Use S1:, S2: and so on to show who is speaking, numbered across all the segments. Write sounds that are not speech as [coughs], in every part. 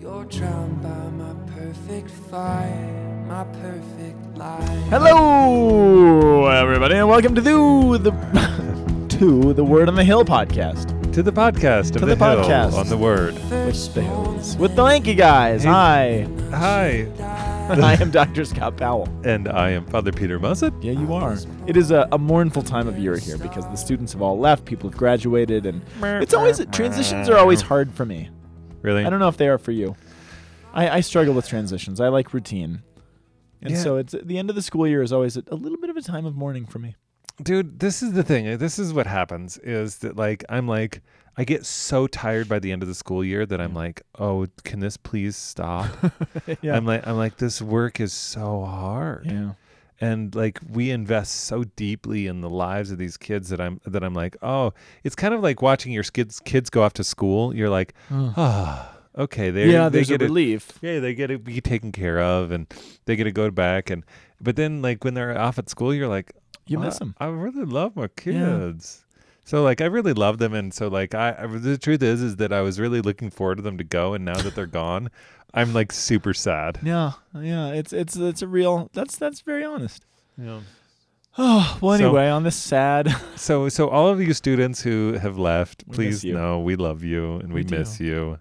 S1: You're drowned by my perfect fire, my perfect lie.
S2: Hello, everybody, and welcome to the the [laughs] to the Word on the Hill podcast
S3: To the podcast of
S2: To
S3: the,
S2: the
S3: Hill
S2: podcast.
S3: on the word.
S1: First
S2: with with the lanky guys. Hi,
S3: Hi, [laughs]
S2: I am Dr. Scott Powell.
S3: and I am Father Peter Mussett.
S2: Yeah, you are. It is a, a mournful time of year here because the students have all left, people have graduated, and it's always transitions are always hard for me.
S3: Really?
S2: I don't know if they are for you. I, I struggle with transitions. I like routine. And
S3: Yeah.
S2: so it's the end of the school year is always a, a little bit of a time of mourning for me.
S3: Dude, this is the thing. This is what happens is that like I'm like I get so tired by the end of the school year that I'm like, "Oh, can this please stop?" [laughs]
S2: yeah.
S3: I'm like I'm like this work is so hard.
S2: yeah.
S3: And like we invest so deeply in the lives of these kids that I'm that I'm like, oh, it's kind of like watching your kids kids go off to school. You're like, ah, okay, they
S2: yeah,
S3: they
S2: there's a
S3: get it,
S2: relief.
S3: yeah, they get to be taken care of, and they get to go back, and but then like when they're off at school, you're like,
S2: You
S3: "Oh,
S2: miss them.
S3: I really love my
S2: Yeah.
S3: kids. So like I really love them, and so like I, I the truth is is that I was really looking forward to them to go, and now that they're gone, I'm like super sad.
S2: Yeah, yeah, it's it's it's a real. That's that's very honest.
S3: Yeah.
S2: Oh [sighs] well.
S3: So-
S2: Anyway, on this sad. [laughs]
S3: So, so all of you students who have left,
S2: We
S3: please know we love you and we,
S2: We do.
S3: miss you,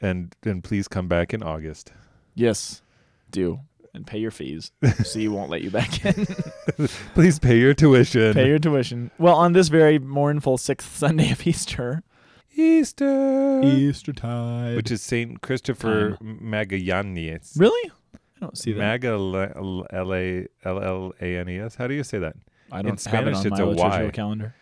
S3: and and please come back in August.
S2: yes, do and pay your fees, [laughs] so you won't let you back in. [laughs]
S3: Please pay your tuition.
S2: pay your tuition. Well, on this very mournful sixth Sunday of Easter,
S3: Easter,
S2: Easter tide.
S3: which is Saint Christopher Magallanes.
S2: really? I don't see that.
S3: Magall L A L L A N E S. How do you say that?
S2: I don't
S3: in
S2: have it
S3: Spanish,
S2: on
S3: it's
S2: my
S3: a
S2: liturgical
S3: Y.
S2: calendar.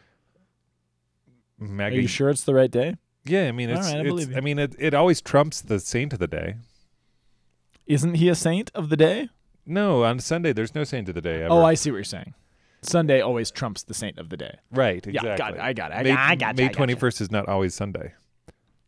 S2: Are you sure it's the right day?
S3: Yeah, I mean
S2: All
S3: it's.
S2: right, I
S3: it's
S2: believe you.
S3: I mean it. It always trumps the saint of the day.
S2: Isn't he a saint of the day?
S3: No, on Sunday there's no saint of the day oh, ever.
S2: Oh, I see what you're saying. Sunday always trumps the saint of the day.
S3: right.
S2: Yeah,
S3: Exactly.
S2: got it. I got it. I
S3: May,
S2: got, I got
S3: May
S2: you, I got you.
S3: twenty first is not always Sunday.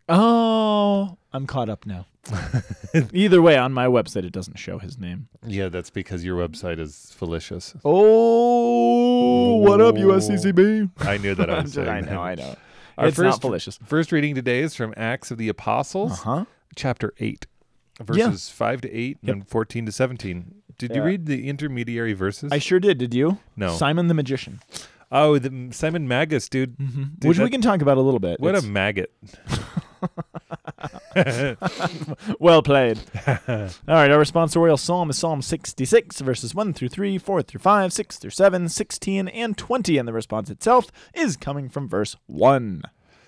S2: Oh, I'm caught up now. [laughs] Either way, on my website it doesn't show his name.
S3: Yeah, that's because your website is fallacious.
S2: Oh, what up, USCCB?
S3: I knew that I [laughs] was saying
S2: I know,
S3: that.
S2: I know.
S3: Our
S2: it's not
S3: first, first reading today is from Acts of the Apostles,
S2: Uh huh.
S3: chapter 8,
S2: Yeah.
S3: verses 5 to 8
S2: Yep.
S3: and 14 to 17. Did you
S2: Yeah.
S3: read the intermediary verses?
S2: I sure did. Did you?
S3: no.
S2: Simon the magician,
S3: oh, the Simon Magus, dude.
S2: mm-hmm.
S3: Dude,
S2: which we
S3: that-
S2: can talk about a little bit.
S3: What a
S2: It's-
S3: maggot. [laughs]
S2: well played. All right, our responsorial psalm is Psalm 66, verses 1 through 3, 4 through 5, 6 through 7, 16, and 20. And the response itself is coming from verse 1.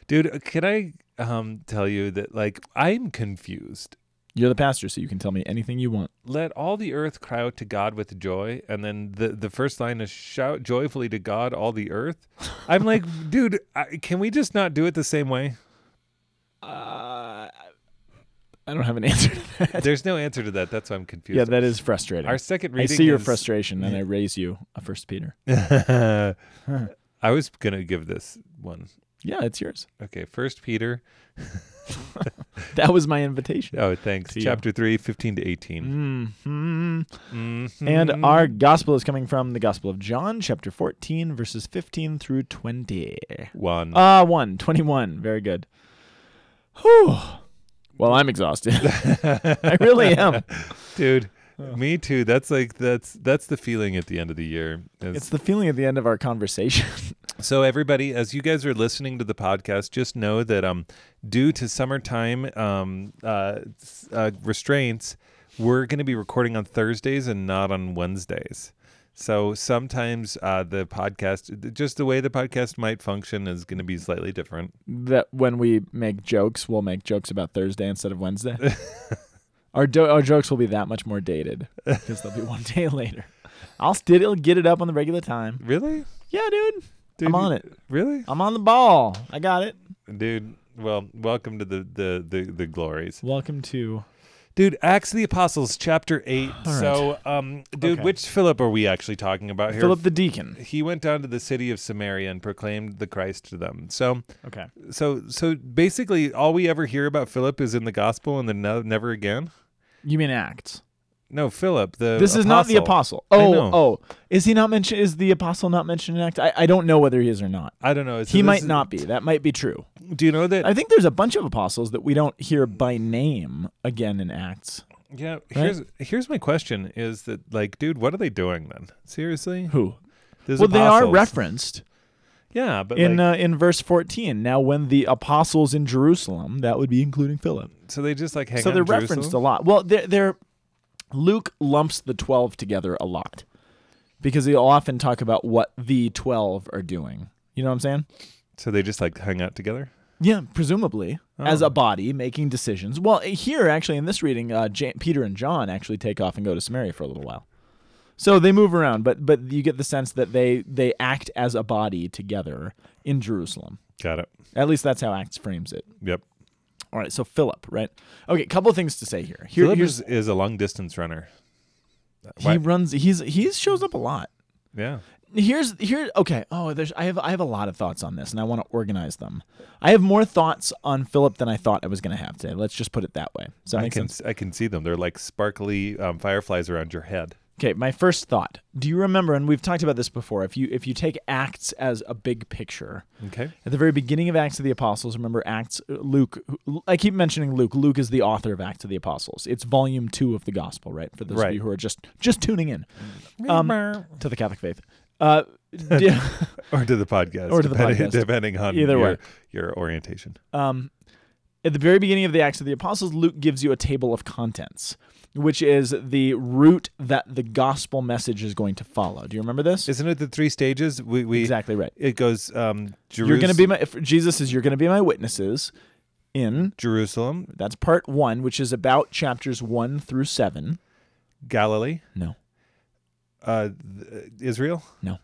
S3: Dude, uh, can I um, tell you that, like, I'm confused.
S2: You're the pastor, so you can tell me anything you want.
S3: Let all the earth cry out to God with joy. And then the, the first line is shout joyfully to God, all the earth. [laughs] I'm like, dude, I, can we just not do it the same way?
S2: Uh, I don't have an answer to that.
S3: There's no answer to that. That's why I'm confused.
S2: yeah, that is frustrating.
S3: Our second reading.
S2: I see your
S3: is-
S2: frustration, and I [laughs] raise you a First Peter. [laughs]
S3: I was gonna give this one.
S2: Yeah, it's yours.
S3: Okay, First Peter. [laughs]
S2: That was my invitation.
S3: Oh, thanks.
S2: To you.
S3: Chapter three, 15 to 18.
S2: hmm
S3: Mhm.
S2: And our gospel is coming from the Gospel of John, chapter 14, verses 15 through 20.
S3: one.
S2: Ah, one, 21. Very good. Whew. Well, I'm exhausted. [laughs] I really am. [laughs]
S3: Dude, me too. That's like that's that's the feeling at the end of the year. is-
S2: It's the feeling at the end of our conversation. [laughs]
S3: So everybody, as you guys are listening to the podcast, just know that um, due to summertime um, uh, uh, restraints, we're going to be recording on Thursdays and not on Wednesdays. So sometimes uh, the podcast, just the way the podcast might function, is going to be slightly different.
S2: that when we make jokes, we'll make jokes about Thursday instead of Wednesday. [laughs] our, do- our jokes will be that much more dated because they'll be one [laughs] day later. I'll still get it up on the regular time.
S3: Really?
S2: Yeah, dude.
S3: Dude,
S2: I'm on it.
S3: Really,
S2: I'm on the ball. I got it.
S3: dude. Well, welcome to the the the, the glories.
S2: Welcome to.
S3: Dude, Acts of the Apostles, chapter eight.
S2: All.
S3: So, um, dude,
S2: Okay.
S3: which Philip are we actually talking about here?
S2: Philip the deacon.
S3: he went down to the city of Samaria and proclaimed the Christ to them. So,
S2: Okay.
S3: so, so basically, all we ever hear about Philip is in the gospel, and then no, never again.
S2: You mean Acts?
S3: No, Philip. The
S2: This is not the apostle. Oh, oh, is he not mentioned? Is the apostle not mentioned in Acts? I, I don't know whether he is or not.
S3: I don't know. So
S2: he might
S3: is-
S2: not be. That might be true.
S3: Do you know that?
S2: I think there's a bunch of apostles that we don't hear by name again in Acts.
S3: yeah. Here's here's my question: Is that like, dude, what are they doing then? Seriously?
S2: Who?
S3: There's
S2: well, they are referenced
S3: Yeah, but
S2: in
S3: like,
S2: uh, in verse 14. Now, when the apostles in Jerusalem, that would be including Philip.
S3: so they just like hang out.
S2: so
S3: they're
S2: referenced a lot. Well, they're, they're Luke lumps the twelve together a lot because he'll often talk about what the twelve are doing. You know what I'm saying?
S3: So they just like hang out together.
S2: Yeah, presumably as
S3: Oh.
S2: a body making decisions. Well, here actually in this reading, uh, Peter and John actually take off and go to Samaria for a little while. So they move around, but but you get the sense that they they act as a body together in Jerusalem.
S3: Got it.
S2: At least that's how Acts frames it.
S3: Yep.
S2: All right, so Philip, right? Okay, couple of things to say here. Here,
S3: Philip is, is a long distance runner.
S2: he
S3: Why-
S2: runs. He's he shows up a lot.
S3: Yeah.
S2: Here's here. Okay. Oh, there's. I have I have a lot of thoughts on this, and I want to organize them. I have more thoughts on Philip than I thought I was going to have today. Let's just put it that way. So
S3: I can
S2: sense?
S3: I can see them. They're like sparkly um, fireflies around your head.
S2: Okay. My first thought. Do you remember? And we've talked about this before. If you if you take Acts as a big picture,
S3: Okay.
S2: at the very beginning of Acts of the Apostles, remember Acts uh, Luke. I keep mentioning Luke. Luke is the author of Acts of the Apostles. It's volume two of the Gospel, right? For those of you who are just just tuning in um, to the Catholic faith. Uh, [laughs]
S3: or to the podcast.
S2: Or to the
S3: depending,
S2: podcast.
S3: depending on
S2: Either
S3: your,
S2: way.
S3: your orientation.
S2: um, at the very beginning of the Acts of the Apostles, Luke gives you a table of contents, which is the route that the gospel message is going to follow. Do you remember this?
S3: Isn't it the three stages? We, we
S2: exactly right.
S3: It goes um,
S2: You're going to be my Jesus is you're going to be my witnesses in
S3: Jerusalem,
S2: that's part 1, which is about chapters 1 through 7.
S3: Galilee,
S2: No.
S3: uh, th- Israel,
S2: No.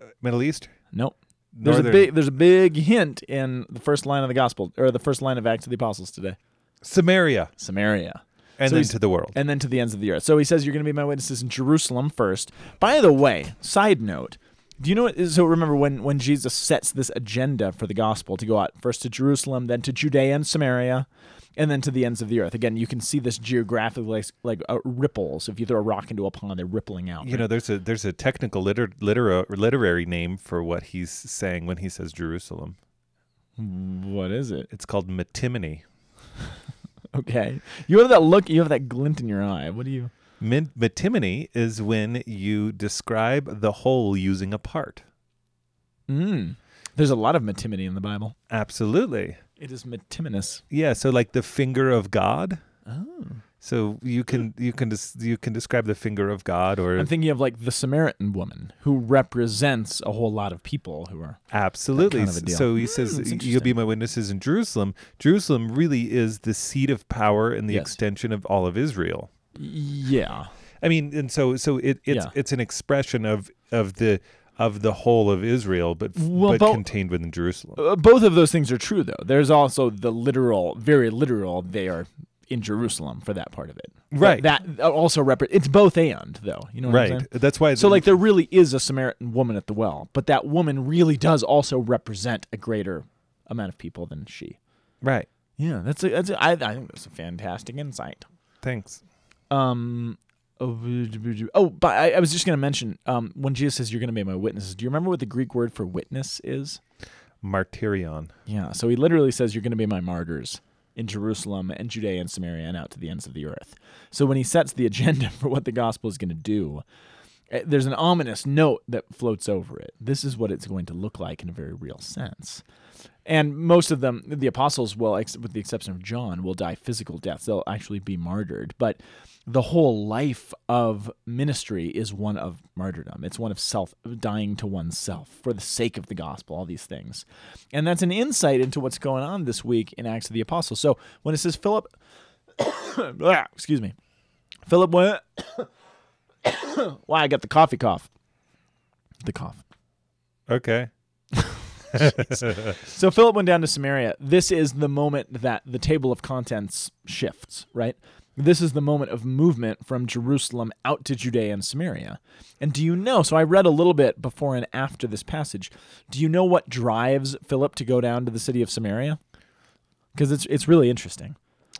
S3: Uh, Middle East,
S2: No. There's
S3: Northern
S2: a big there's a big hint in the first line of the gospel or the first line of Acts of the Apostles today.
S3: Samaria,
S2: Samaria.
S3: And
S2: So
S3: then to the world.
S2: and then to the ends of the earth. So he says, You're going to be my witnesses in Jerusalem first. By the way, side note, do you know what? So remember when, when Jesus sets this agenda for the gospel to go out first to Jerusalem, then to Judea and Samaria, and then to the ends of the earth. Again, you can see this geographically like, like uh, ripples. If you throw a rock into a pond, they're rippling out.
S3: you know, there's a there's a technical liter, litera, literary name for what he's saying when he says Jerusalem.
S2: what is it?
S3: It's called Metonymy.
S2: Okay. You have that look, you have that glint in your eye. What do you.
S3: Min- Metonymy is when you describe the whole using a part.
S2: Mm. There's a lot of metonymy in the Bible.
S3: Absolutely.
S2: It is metonymous.
S3: Yeah, so like the finger of God.
S2: Oh.
S3: So you can you can des- you can describe the finger of God or
S2: I'm thinking of like the Samaritan woman who represents a whole lot of people who are.
S3: absolutely.
S2: kind of.
S3: So he
S2: Hmm,
S3: says you'll be my witnesses in Jerusalem. Jerusalem really is the seat of power and the
S2: Yes.
S3: extension of all of Israel.
S2: Yeah.
S3: I mean, and so so it, it's
S2: Yeah.
S3: it's an expression of of the of the whole of Israel, but
S2: Well,
S3: but
S2: bo-
S3: contained within Jerusalem.
S2: Uh, both of those things are true, though. There's also the literal, very literal, they are in Jerusalem for that part of it.
S3: Right.
S2: That also repre- It's both and, though. You know
S3: right. That's why.
S2: So, like, there really is a Samaritan woman at the well, but that woman really does also represent a greater amount of people than she.
S3: right.
S2: Yeah, that's a, that's a, I, I think that's a fantastic insight.
S3: Thanks.
S2: Um, oh, oh, but I, I was just going to mention um, when Jesus says you're going to be my witnesses. Do you remember what the Greek word for witness is?
S3: Martyrion.
S2: Yeah, so he literally says you're going to be my martyrs in Jerusalem and Judea and Samaria and out to the ends of the earth. So when he sets the [laughs] agenda for what the gospel is going to do, eh, there's an ominous note that floats over it. This is what it's going to look like in a very real sense. And most of them, the apostles will, with the exception of John, will die physical deaths. They'll actually be martyred. But the whole life of ministry is one of martyrdom. It's one of self, dying to oneself for the sake of the gospel, all these things. And that's an insight into what's going on this week in Acts of the Apostles. So when it says Philip, [coughs] Ah, excuse me, Philip went, [coughs] [coughs] why, I got the coffee cough. The cough.
S3: Okay.
S2: So Philip went down to Samaria. This is the moment that the table of contents shifts, right? This is the moment of movement from Jerusalem out to Judea and Samaria. And do you know? So I read a little bit before and after this passage. Do you know what drives Philip to go down to the city of Samaria? Because it's it's really interesting.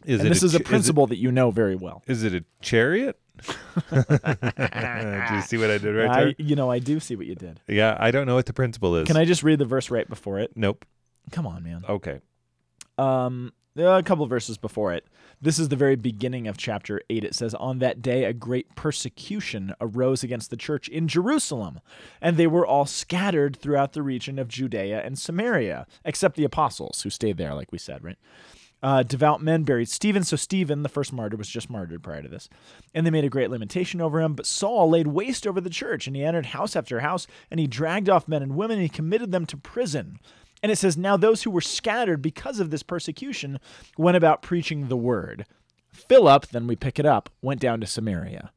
S3: Is
S2: and
S3: it
S2: this is a principle that you know very well.
S3: Is it a chariot? [laughs] Do you see what I did right
S2: I,
S3: there?
S2: you know, I do see what you did.
S3: Yeah, I don't know what the principle is.
S2: Can I just read the verse right before it?
S3: Nope.
S2: Come on, man.
S3: Okay.
S2: Um, a couple of verses before it. This is the very beginning of chapter 8. It says, On that day, a great persecution arose against the church in Jerusalem, and they were all scattered throughout the region of Judea and Samaria, except the apostles who stayed there, like we said, right? Uh, devout men buried Stephen. So, Stephen, the first martyr, was just martyred prior to this. And they made a great lamentation over him. But Saul laid waste over the church, and he entered house after house, and he dragged off men and women, and he committed them to prison. And it says, Now those who were scattered because of this persecution went about preaching the word. Philip, then we pick it up, went down to Samaria.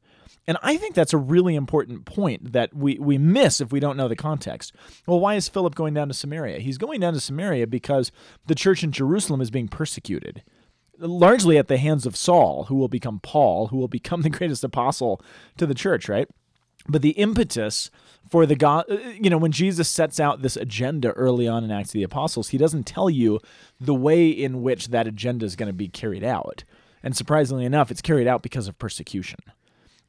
S2: And I think that's a really important point that we, we miss if we don't know the context. Well, why is Philip going down to Samaria? He's going down to Samaria because the church in Jerusalem is being persecuted, largely at the hands of Saul, who will become Paul, who will become the [laughs] greatest apostle to the church, right? But the impetus for the God, uh, you know, when Jesus sets out this agenda early on in Acts of the Apostles, he doesn't tell you the way in which that agenda is going to be carried out. And surprisingly enough, it's carried out because of persecution.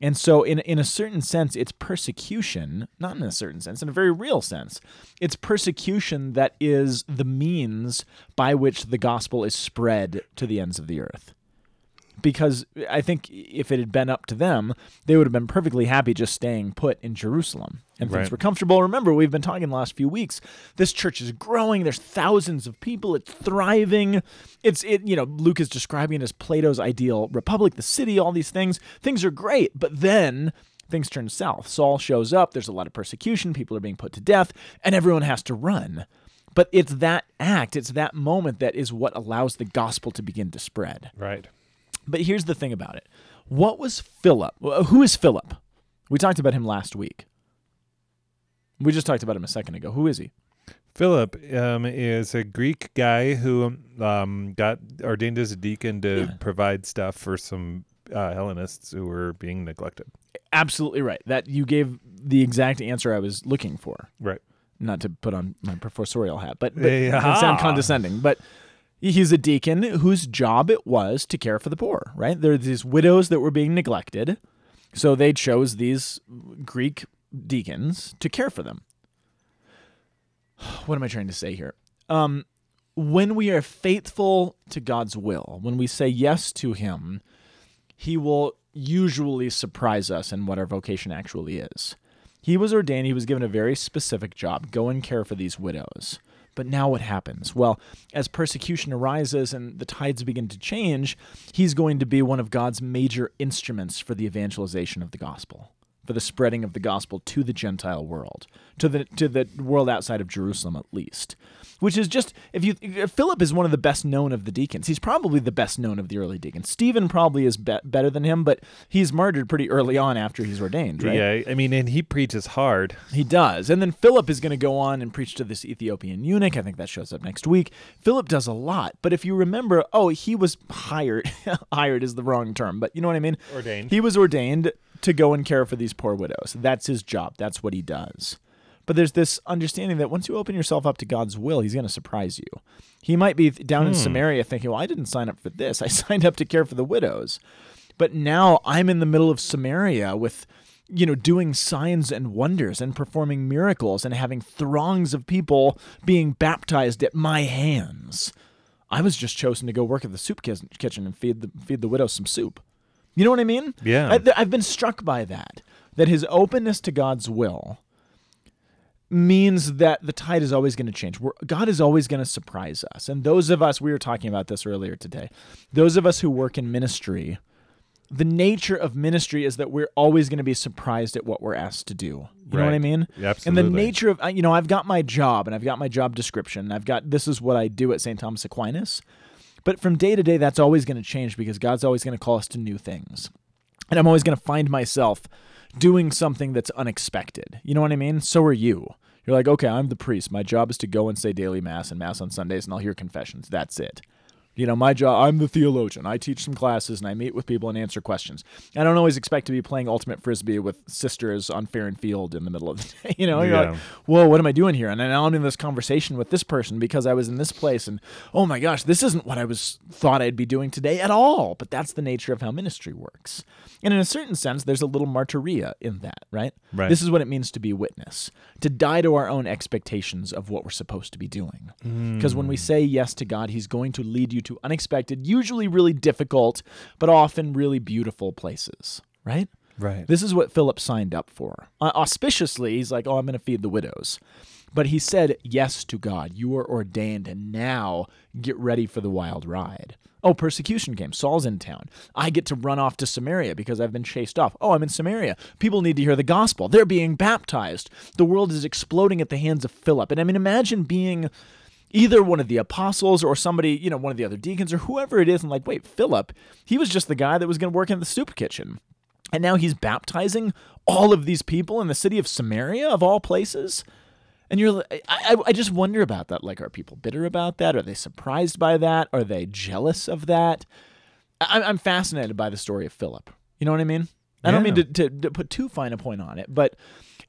S2: And so, in, in a certain sense, it's persecution, not in a certain sense, in a very real sense. It's persecution that is the means by which the gospel is spread to the ends of the earth. Because I think if it had been up to them, they would have been perfectly happy just staying put in Jerusalem and things
S3: Right.
S2: were comfortable. Remember, we've been talking the last few weeks. This church is growing. There's thousands of people. It's thriving. It's it. You know, Luke is describing it as Plato's ideal republic, the city, all these things. Things are great, but then things turn south. Saul shows up. There's a lot of persecution. People are being put to death, and everyone has to run. But it's that act, it's that moment that is what allows the gospel to begin to spread.
S3: Right.
S2: But here's the thing about it. What was Philip? Who is Philip? We talked about him last week. We just talked about him a second ago. Who is he?
S3: Philip um, is a Greek guy who um, got ordained as a deacon to provide stuff for some uh, Hellenists who were being neglected.
S2: Absolutely right. That you gave the exact answer I was looking for.
S3: Right.
S2: Not to put on my professorial hat, but, but
S3: Yeah.
S2: it sound condescending. But he's a deacon whose job it was to care for the poor. Right? There are these widows that were being neglected, so they chose these Greek deacons to care for them. [sighs] What am I trying to say here? Um, when we are faithful to God's will, when we say yes to Him, He will usually surprise us in what our vocation actually is. He was ordained, he was given a very specific job go and care for these widows. But now what happens? Well, as persecution arises and the tides begin to change, he's going to be one of God's major instruments for the evangelization of the gospel, for the spreading of the gospel to the Gentile world, to the to the world outside of Jerusalem at least. Which is just if you Philip is one of the best known of the deacons. He's probably the best known of the early deacons. Stephen probably is be- better than him, but he's martyred pretty early on after he's ordained, right?
S3: Yeah, I mean, and he preaches hard.
S2: He does. And then Philip is going to go on and preach to this Ethiopian eunuch. I think that shows up next week. Philip does a lot. But if you remember, oh, he was hired. [laughs] hired is the wrong term, but you know what I mean?
S3: Ordained.
S2: He was ordained to go and care for these poor widows. That's his job. That's what he does. But there's this understanding that once you open yourself up to God's will, he's going to surprise you. He might be down in hmm. Samaria thinking, well, I didn't sign up for this. [laughs] I signed up to care for the widows. But now I'm in the middle of Samaria with you know, doing signs and wonders and performing miracles and having throngs of people being baptized at my hands. I was just chosen to go work at the soup kitchen and feed the feed the widows some soup. You know what I mean?
S3: Yeah.
S2: I, I've been struck by that. That his openness to God's will means that the tide is always going to change. We're, God is always going to surprise us. And those of us, we were talking about this earlier today, those of us who work in ministry, the nature of ministry is that we're always going to be surprised at what we're asked to do. You know what I mean?
S3: Yeah,
S2: And the nature of, you know, I've got my job and I've got my job description. I've got, this is what I do at St. Thomas Aquinas. But from day to day, that's always going to change because God's always going to call us to new things. And I'm always going to find myself doing something that's unexpected. You know what I mean? So are you. You're like, okay, I'm the priest. My job is to go and say daily mass and mass on Sundays, and I'll hear confessions. That's it. You know, my job, I'm the theologian. I teach some classes and I meet with people and answer questions. I don't always expect to be playing ultimate frisbee with sisters on fair and field in the middle of the [laughs] day. You know, you're
S3: Yeah.
S2: like, whoa, what am I doing here? And now I'm in this conversation with this person because I was in this place and oh my gosh, this isn't what I was thought I'd be doing today at all. But that's the nature of how ministry works. And in a certain sense, there's a little martyria in that, right?
S3: Right.
S2: This is what it means to be witness, to die to our own expectations of what we're supposed to be doing. Hmm. Because when we say yes to God, He's going to lead you to unexpected, usually really difficult, but often really beautiful places, right?
S3: Right.
S2: This is what Philip signed up for. Uh, auspiciously, he's like, Oh, I'm going to feed the widows. But he said yes to God. You are ordained, and now get ready for the wild ride. Oh, persecution came. Saul's in town. I get to run off to Samaria because I've been chased off. Oh, I'm in Samaria. People need to hear the gospel. They're being baptized. The world is exploding at the hands of Philip. And I mean, imagine being either one of the apostles or somebody, you know, one of the other deacons or whoever it is, and like, wait, Philip, he was just the guy that was going to work in the soup kitchen. And now he's baptizing all of these people in the city of Samaria, of all places. And you're, I, I, I just wonder about that. Like, are people bitter about that? Are they surprised by that? Are they jealous of that? I, I'm fascinated by the story of Philip. You know what I mean? I don't mean to, to, to put too fine a point on it, but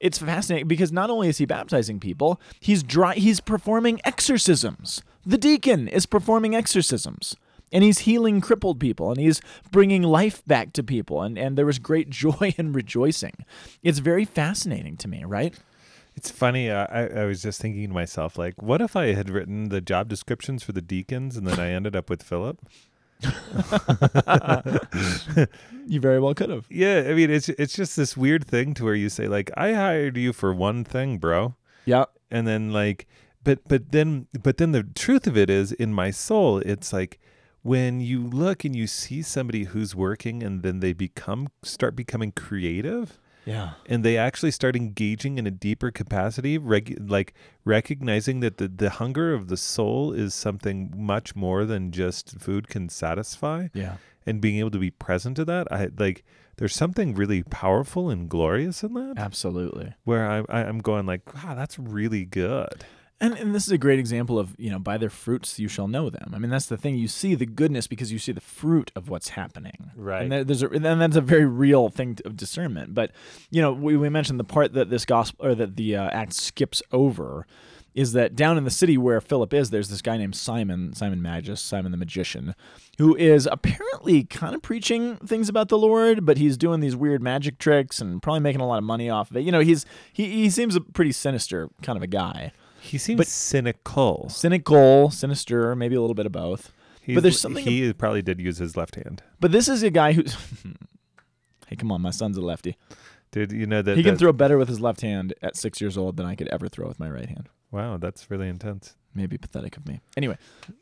S2: it's fascinating because not only is he baptizing people, he's dry, he's performing exorcisms. The deacon is performing exorcisms. And he's healing crippled people and he's bringing life back to people. And, and there was great [laughs] joy and rejoicing. It's very fascinating to me, right?
S3: It's funny. Uh, I, I was just thinking to myself, like, what if I had written the job descriptions for the deacons and then I ended up with Philip? [laughs]
S2: You very well could have.
S3: Yeah, I mean, it's it's just this weird thing to where you say, like, I hired you for one thing, bro,
S2: Yeah.
S3: and then like, but but then but then the truth of it is, in my soul, it's like when you look and you see somebody who's working and then they become start becoming creative
S2: Yeah.
S3: and they actually start engaging in a deeper capacity reg- like recognizing that the, the hunger of the soul is something much more than just food can satisfy
S2: Yeah.
S3: and being able to be present to that i like there's something really powerful and glorious in that
S2: Absolutely.
S3: where I, I, i'm going like wow that's really good
S2: And, and this is a great example of, you know, by their fruits you shall know them. I mean, that's the thing. You see the goodness because you see the fruit of what's happening.
S3: Right.
S2: And there, there's a, and that's a very real thing to, of discernment. But, you know, we, we mentioned the part that this gospel or that the uh, act skips over is that down in the city where Philip is, there's this guy named Simon, Simon Magus, Simon the magician, who is apparently kind of preaching things about the Lord, but he's doing these weird magic tricks and probably making a lot of money off of it. You know, he's he, he seems a pretty sinister kind of a guy
S3: he seems
S2: But-
S3: cynical
S2: cynical, sinister, maybe a little bit of both.
S3: He's-
S2: but there's something.
S3: he probably did use his left hand
S2: but this is a guy who's. [laughs] hey, come on, my son's a lefty.
S3: dude you know that
S2: He can
S3: that-
S2: throw better with his left hand at six years old than I could ever throw with my right hand.
S3: wow that's really intense
S2: Maybe pathetic of me. Anyway,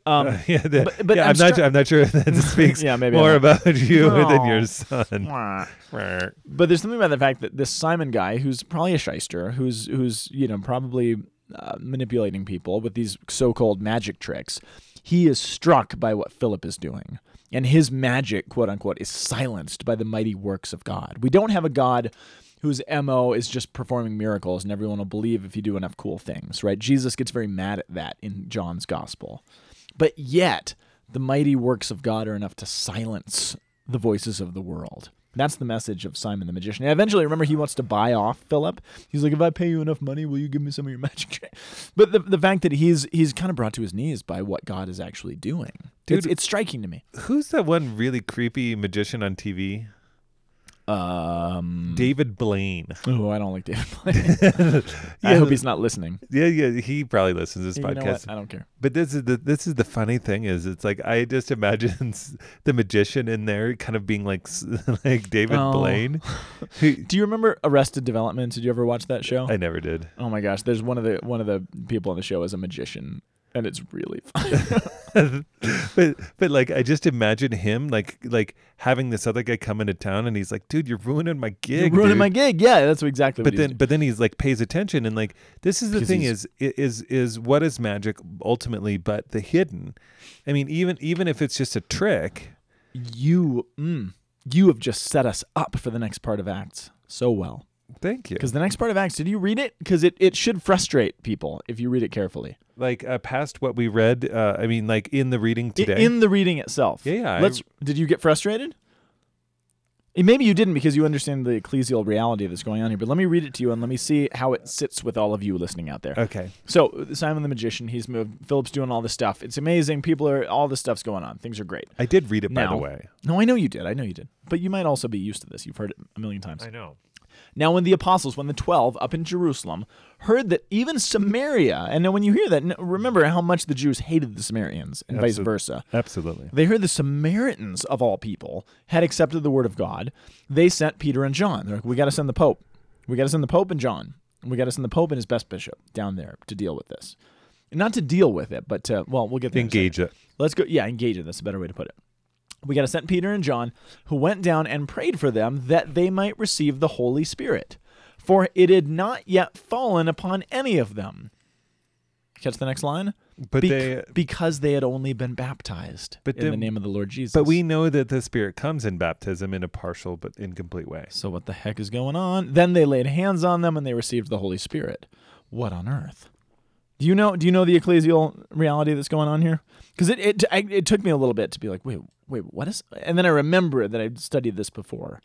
S2: um,
S3: Uh, [laughs] yeah, the-
S2: but- but
S3: yeah,
S2: I'm
S3: I'm, not. I'm not sure if that [laughs] speaks
S2: Yeah, maybe
S3: more about you than your son.
S2: but there's something about the fact that this Simon guy, who's probably a shyster, who's who's you know probably uh, manipulating people with these so-called magic tricks, he is struck by what Philip is doing, and his magic, quote unquote, is silenced by the mighty works of God. We don't have a God whose mo is just performing miracles, and everyone will believe if you do enough cool things, right? Jesus gets very mad at that in John's gospel, but yet the mighty works of God are enough to silence the voices of the world. That's the message of Simon the magician. And eventually, remember, he wants to buy off Philip. He's like, "If I pay you enough money, will you give me some of your magic?" [laughs] trick?" But the the fact that he's he's kind of brought to his knees by what God is actually doing, it's,
S3: Dude.
S2: it's striking to me.
S3: Who's that one really creepy magician on TV?
S2: Um,
S3: David Blaine.
S2: oh, I don't like David [laughs] Blaine. I hope he's not listening.
S3: Yeah, yeah, he probably listens to this
S2: You know
S3: podcast.
S2: what? I don't care.
S3: But this is the this is the funny thing is it's like I just imagine [laughs] the magician in there kind of being like [laughs] like David
S2: Oh.
S3: Blaine.
S2: Do you remember Arrested Development? Did you ever watch that show?
S3: I never did.
S2: oh my gosh, there's one of the one of the people on the show is a magician, and it's really [laughs] fun. [laughs]
S3: but but like I just imagine him like like having this other guy come into town and he's like, dude, you're ruining my
S2: You're
S3: gig.
S2: ruining
S3: dude."
S2: my gig. Yeah, that's exactly.
S3: but
S2: what
S3: then but then he's like pays attention and like this is the thing is is is what is magic ultimately but the hidden i mean even even if it's just a trick
S2: you mm, you have just set us up for the next part of acts so well
S3: Thank you.
S2: Because the next part of Acts, did you read it? Because it, it should frustrate people if you read it carefully.
S3: Like uh, past what we read, uh, I mean, like in the reading
S2: I-
S3: today.
S2: In the reading itself.
S3: Yeah, yeah, I-
S2: Let's. Did you get frustrated? Maybe you didn't because you understand the ecclesial reality that's going on here. But let me read it to you and let me see how it sits with all of you listening out there.
S3: okay.
S2: So Simon the magician, he's moved. Philip's doing all this stuff. It's amazing. People are all this stuff's going on. Things are great.
S3: I did read it, by the way.
S2: No, I know you did. I know you did. But you might also be used to this. You've heard it a million times.
S3: I know.
S2: Now, when the apostles, when the 12 up in Jerusalem, heard that even Samaria, and now when you hear that, remember how much the Jews hated the Samaritans and vice versa.
S3: Absolutely.
S2: They heard the Samaritans, of all people, had accepted the word of God. They sent Peter and John. They're like, we got to send the Pope. We got to send the Pope and John. We got to send the Pope and his best bishop down there to deal with this. Not to deal with it, but to, well, we'll get there. in a second.
S3: Engage it.
S2: Let's go. Yeah, engage it. That's a better way to put it. We got to send Peter and John, who went down and prayed for them that they might receive the Holy Spirit, for it had not yet fallen upon any of them. Catch the next line?
S3: But
S2: Bec-
S3: they
S2: because they had only been baptized
S3: But
S2: in the
S3: then-
S2: name of the Lord Jesus.
S3: but we know that the Spirit comes in baptism in a partial but incomplete way.
S2: So what the heck is going on? Then they laid hands on them and they received the Holy Spirit. What on earth? Do you know? Do you know the ecclesial reality that's going on here? Because it it it took me a little bit to be like, wait, wait, what is? And then I remember that I'd studied this before.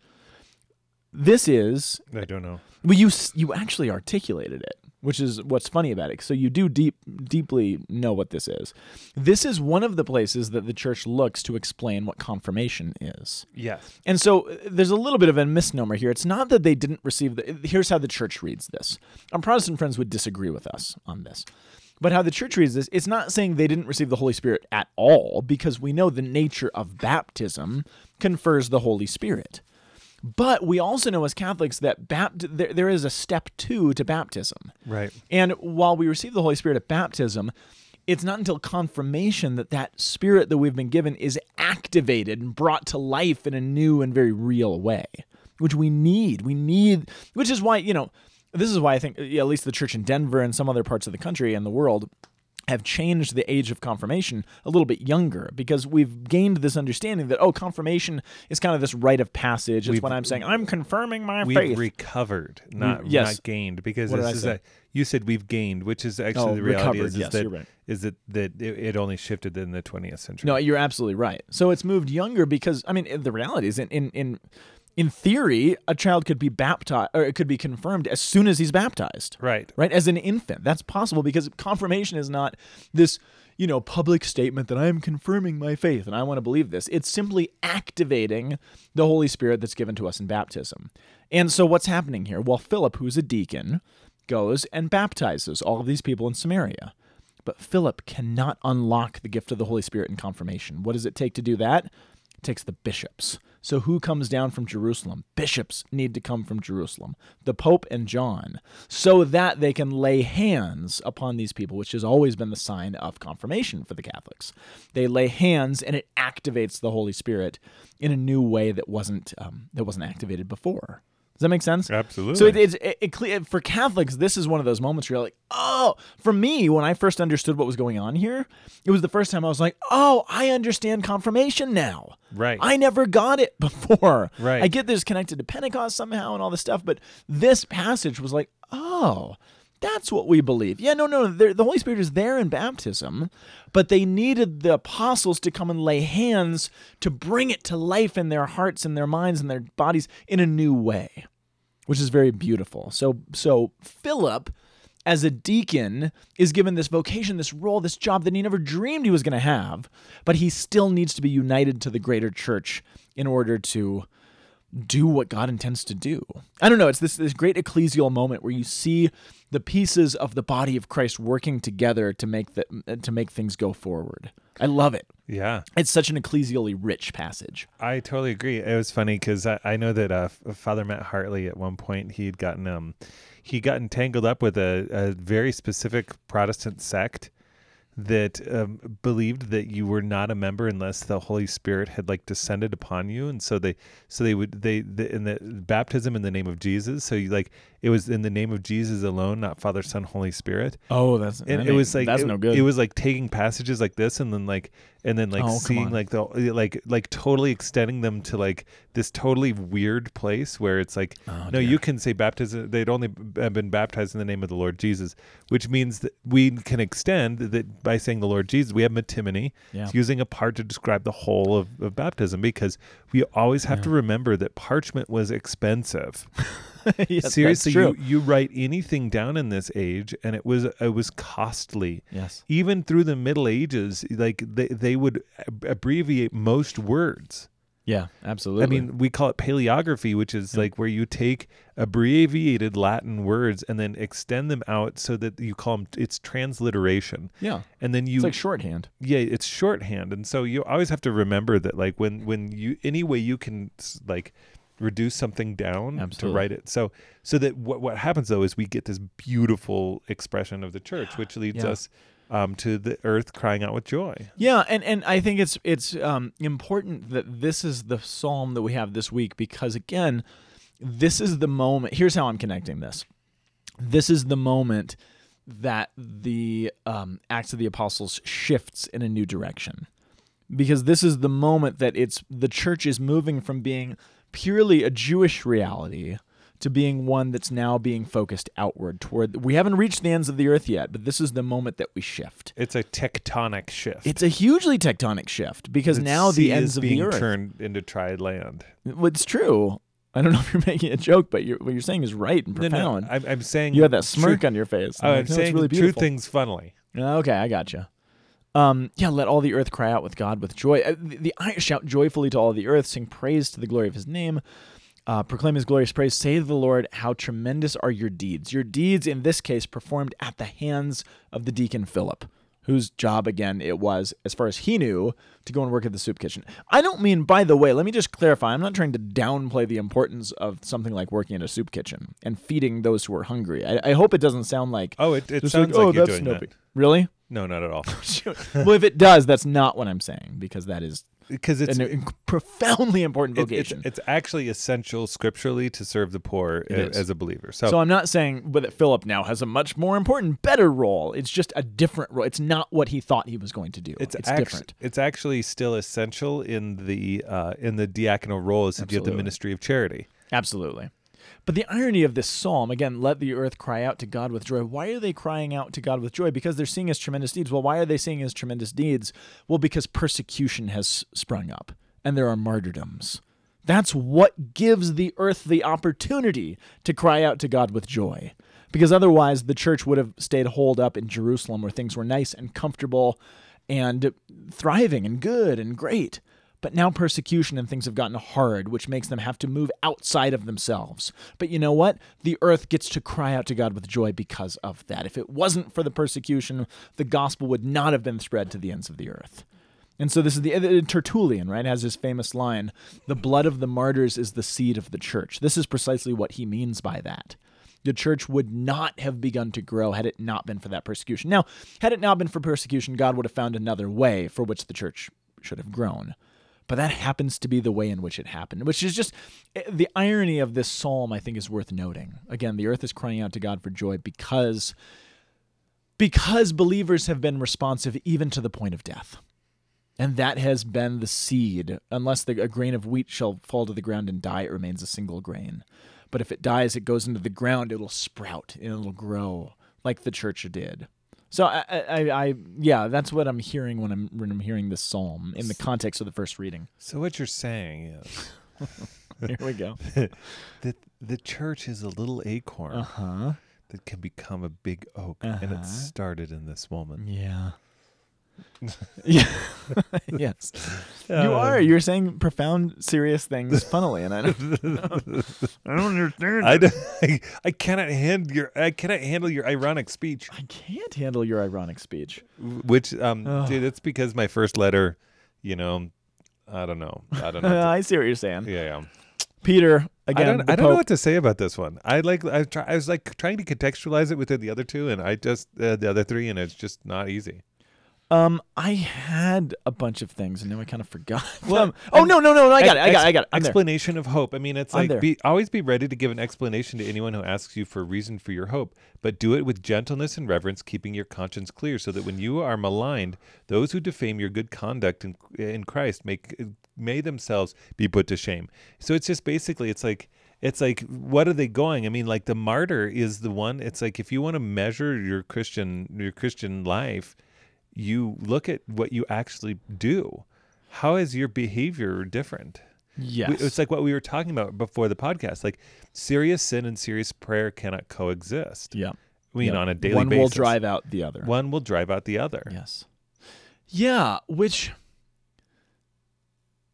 S2: This is
S3: I don't know.
S2: well, you you actually articulated it, which is what's funny about it. So you do deep deeply know what this is. This is one of the places that the church looks to explain what confirmation is.
S3: Yes.
S2: And so uh, there's a little bit of a misnomer here. It's not that they didn't receive the. Here's how the church reads this. Our Protestant friends would disagree with us on this. But how the church reads this, it's not saying they didn't receive the Holy Spirit at all, because we know the nature of baptism confers the Holy Spirit. But we also know as Catholics that bapt- there, there is a step two to baptism.
S3: Right.
S2: And while we receive the Holy Spirit at baptism, it's not until confirmation that that spirit that we've been given is activated and brought to life in a new and very real way, which we need. We need, which is why, you know, this is why I think yeah, at least the church in Denver and some other parts of the country and the world have changed the age of confirmation a little bit younger because we've gained this understanding that oh confirmation is kind of this rite of passage it's
S3: We've-
S2: when i'm saying i'm confirming my
S3: We've
S2: faith
S3: recovered, mm, not
S2: yes.
S3: not gained, because
S2: What
S3: this
S2: I
S3: is a, you said we've gained, which is actually
S2: Oh,
S3: the reality
S2: recovered,
S3: is, is
S2: yes,
S3: that
S2: right.
S3: is that that it, it only shifted in the 20th century.
S2: No, you're absolutely right. So it's moved younger because I mean the reality is in in in, in theory a child could be baptized or it could be confirmed as soon as he's baptized.
S3: right.
S2: Right? As an infant. That's possible because confirmation is not this, you know, public statement that I am confirming my faith and I want to believe this. It's simply activating the Holy Spirit that's given to us in baptism. And so what's happening here? Well, Philip, who's a deacon, goes and baptizes all of these people in Samaria. But Philip cannot unlock the gift of the Holy Spirit in confirmation. What does it take to do that? It takes the bishops. So who comes down from Jerusalem? Bishops need to come from Jerusalem. The Pope and John, so that they can lay hands upon these people, which has always been the sign of confirmation for the Catholics. They lay hands, and it activates the Holy Spirit in a new way that wasn't um, that wasn't activated before. Does that make sense?
S3: Absolutely.
S2: So it, it's it, it, for Catholics, this is one of those moments where you're like, oh, for me, when I first understood what was going on here, it was the first time I was like, oh, I understand confirmation now.
S3: Right.
S2: I never got it [laughs] before.
S3: Right.
S2: I get this connected to Pentecost somehow and all this stuff, but this passage was like, oh, that's what we believe. Yeah, no, no, the Holy Spirit is there in baptism, but they needed the apostles to come and lay hands to bring it to life in their hearts and their minds and their bodies in a new way, which is very beautiful. So, so Philip, as a deacon, is given this vocation, this role, this job that he never dreamed he was going to have, but he still needs to be united to the greater church in order to do what God intends to do. I don't know. It's this this great ecclesial moment where you see the pieces of the body of Christ working together to make the to make things go forward. I love it.
S3: yeah.
S2: It's such an ecclesially rich passage.
S3: I totally agree. It was funny because I, I know that uh, Father Matt Hartley at one point he'd gotten um he got entangled up with a, a very specific Protestant sect that um, believed that you were not a member unless the Holy Spirit had like descended upon you, and so they so they would they the, in the baptism in the name of Jesus. So you like it was in the name of Jesus alone, not Father, Son, Holy Spirit
S2: Oh, that's
S3: and it was like
S2: that's
S3: it,
S2: no good.
S3: It was like taking passages like this and then like and then like
S2: Oh,
S3: seeing like the eh, like like totally extending them to like this totally weird place where it's like
S2: Oh,
S3: no you can say baptism they'd only have been baptized in the name of the lord jesus which means that we can extend that by saying the lord jesus we have metonymy.
S2: Yeah.
S3: It's using a part to describe the whole of, of baptism because we always have to remember that parchment was expensive [laughs] [laughs]
S2: That's
S3: seriously you, you write anything down in this age and it was it was costly.
S2: Yes.
S3: even through the middle ages like they, they would ab- abbreviate most words.
S2: Yeah, absolutely.
S3: i mean we call it paleography which is like where you take abbreviated latin words and then extend them out so that you call them it's transliteration.
S2: Yeah,
S3: and then you
S2: it's like shorthand.
S3: yeah it's shorthand. And so you always have to remember that like when when you any way you can like reduce something down
S2: Absolutely.
S3: to write it so so that what what happens though is we get this beautiful expression of the church which [sighs] leads
S2: Yeah.
S3: us um, to the earth crying out with joy
S2: Yeah, and and I think it's it's um, important that this is the psalm that we have this week because again, this is the moment. Here's how I'm connecting this. This is the moment that the um, Acts of the Apostles shifts in a new direction, because this is the moment that it's the church is moving from being purely a Jewish reality to being one that's now being focused outward toward. We haven't reached the ends of the earth yet, but this is the moment that we shift.
S3: it's a tectonic shift
S2: It's a hugely tectonic shift because
S3: The
S2: now the ends of the earth.
S3: turned into tried land
S2: It's true. I don't know [laughs] if you're making a joke, but you're, what you're saying is right and
S3: profound. no,
S2: no.
S3: I'm, I'm saying
S2: you had that smirk on your face.
S3: oh,
S2: like,
S3: I'm
S2: "No, it's
S3: saying
S2: really
S3: true things funnily
S2: Okay, I gotcha. Um, yeah, let all the earth cry out with God with joy. Uh, the, the I shout joyfully to all the earth, sing praise to the glory of His name, uh, proclaim His glorious praise. Say to the Lord, how tremendous are your deeds! Your deeds, in this case, performed at the hands of the deacon Philip, whose job again it was, as far as he knew, to go and work at the soup kitchen. I don't mean, by the way, let me just clarify. I'm not trying to downplay the importance of something like working in a soup kitchen and feeding those who are hungry. I, I hope it doesn't sound like
S3: oh it, it sounds
S2: like, oh,
S3: like you're
S2: that's
S3: doing
S2: no
S3: that
S2: big. Really?
S3: No not at all [laughs]
S2: well, if it does, that's not what I'm saying because that is
S3: because it's
S2: an, profoundly important
S3: it- it's,
S2: vocation.
S3: it's actually essential scripturally to serve the poor a- as a believer. So,
S2: so I'm not saying but that Philip now has a much more important, better role. It's just a different role. It's not what he thought he was going to do.
S3: it's,
S2: It's, different.
S3: It's actually still essential in the uh, in the diaconal role is to give the ministry of charity.
S2: Absolutely. But the irony of this psalm, again, let the earth cry out to God with joy. Why are they crying out to God with joy? Because they're seeing his tremendous deeds. Well, why are they seeing his tremendous deeds? Well, because persecution has sprung up and there are martyrdoms. That's what gives the earth the opportunity to cry out to God with joy. Because otherwise, the church would have stayed holed up in Jerusalem where things were nice and comfortable and thriving and good and great. But now persecution and things have gotten hard, which makes them have to move outside of themselves. But you know what? The earth gets to cry out to God with joy because of that. If it wasn't for the persecution, the gospel would not have been spread to the ends of the earth. And so this is the uh, Tertullian, right? Has his famous line, "The blood of the martyrs is the seed of the church." This is precisely what he means by that. The church would not have begun to grow had it not been for that persecution. Now, had it not been for persecution, God would have found another way for which the church should have grown. But that happens to be the way in which it happened, which is just eh, the irony of this psalm, I think, is worth noting. Again, the earth is crying out to God for joy because because believers have been responsive even to the point of death. And that has been the seed. Unless the, a grain of wheat shall fall to the ground and die, it remains a single grain. But if it dies, it goes into the ground, it'll sprout and it'll grow like the church did. So I, I, I, yeah, that's what I'm hearing when I'm when I'm hearing this psalm in the context of the first reading.
S3: So what you're saying is [laughs]
S2: Here we go. [laughs]
S3: that the church is a little acorn
S2: Uh huh.
S3: that can become a big oak, and
S2: Uh-huh.
S3: it started in this moment.
S2: Yeah. Yeah. [laughs] yes. you
S3: Uh,
S2: are. You're saying profound, serious things funnily, and I don't. [laughs] I don't understand.
S3: I, don't- I, I cannot handle your I cannot handle your ironic speech.
S2: I can't handle your ironic speech.
S3: Which um
S2: Ugh.
S3: dude, it's because my first letter, you know, I don't know. I don't know. [laughs]
S2: I see what you're saying.
S3: yeah, yeah.
S2: Peter
S3: I
S2: again.
S3: don't,
S2: the
S3: I don't know what to say about this one. I like I try, I was like trying to contextualize it within the other two, and I just uh, the other three, and it's just not easy.
S2: Um, I had a bunch of things and now I kind of forgot. [laughs]
S3: Well,
S2: them. oh no, no, no, no! I got it! I got it! I got it! I'm there.
S3: explanation of hope. I mean, it's
S2: I'm
S3: like
S2: there.
S3: be always be ready to give an explanation to anyone who asks you for a reason for your hope, but do it with gentleness and reverence, keeping your conscience clear, so that when you are maligned, those who defame your good conduct in, in Christ make may themselves be put to shame. So it's just basically, it's like. It's like, what are they going? I mean, like the martyr is the one. It's like if you want to measure your Christian your Christian life, you look at what you actually do. How is your behavior different?
S2: Yes.
S3: We- It's like what we were talking about before the podcast. Like serious sin and serious prayer cannot coexist.
S2: yeah.
S3: I mean,
S2: yeah.
S3: on a daily
S2: One
S3: basis.
S2: will drive out the other.
S3: One will drive out the other.
S2: Yes. Yeah, which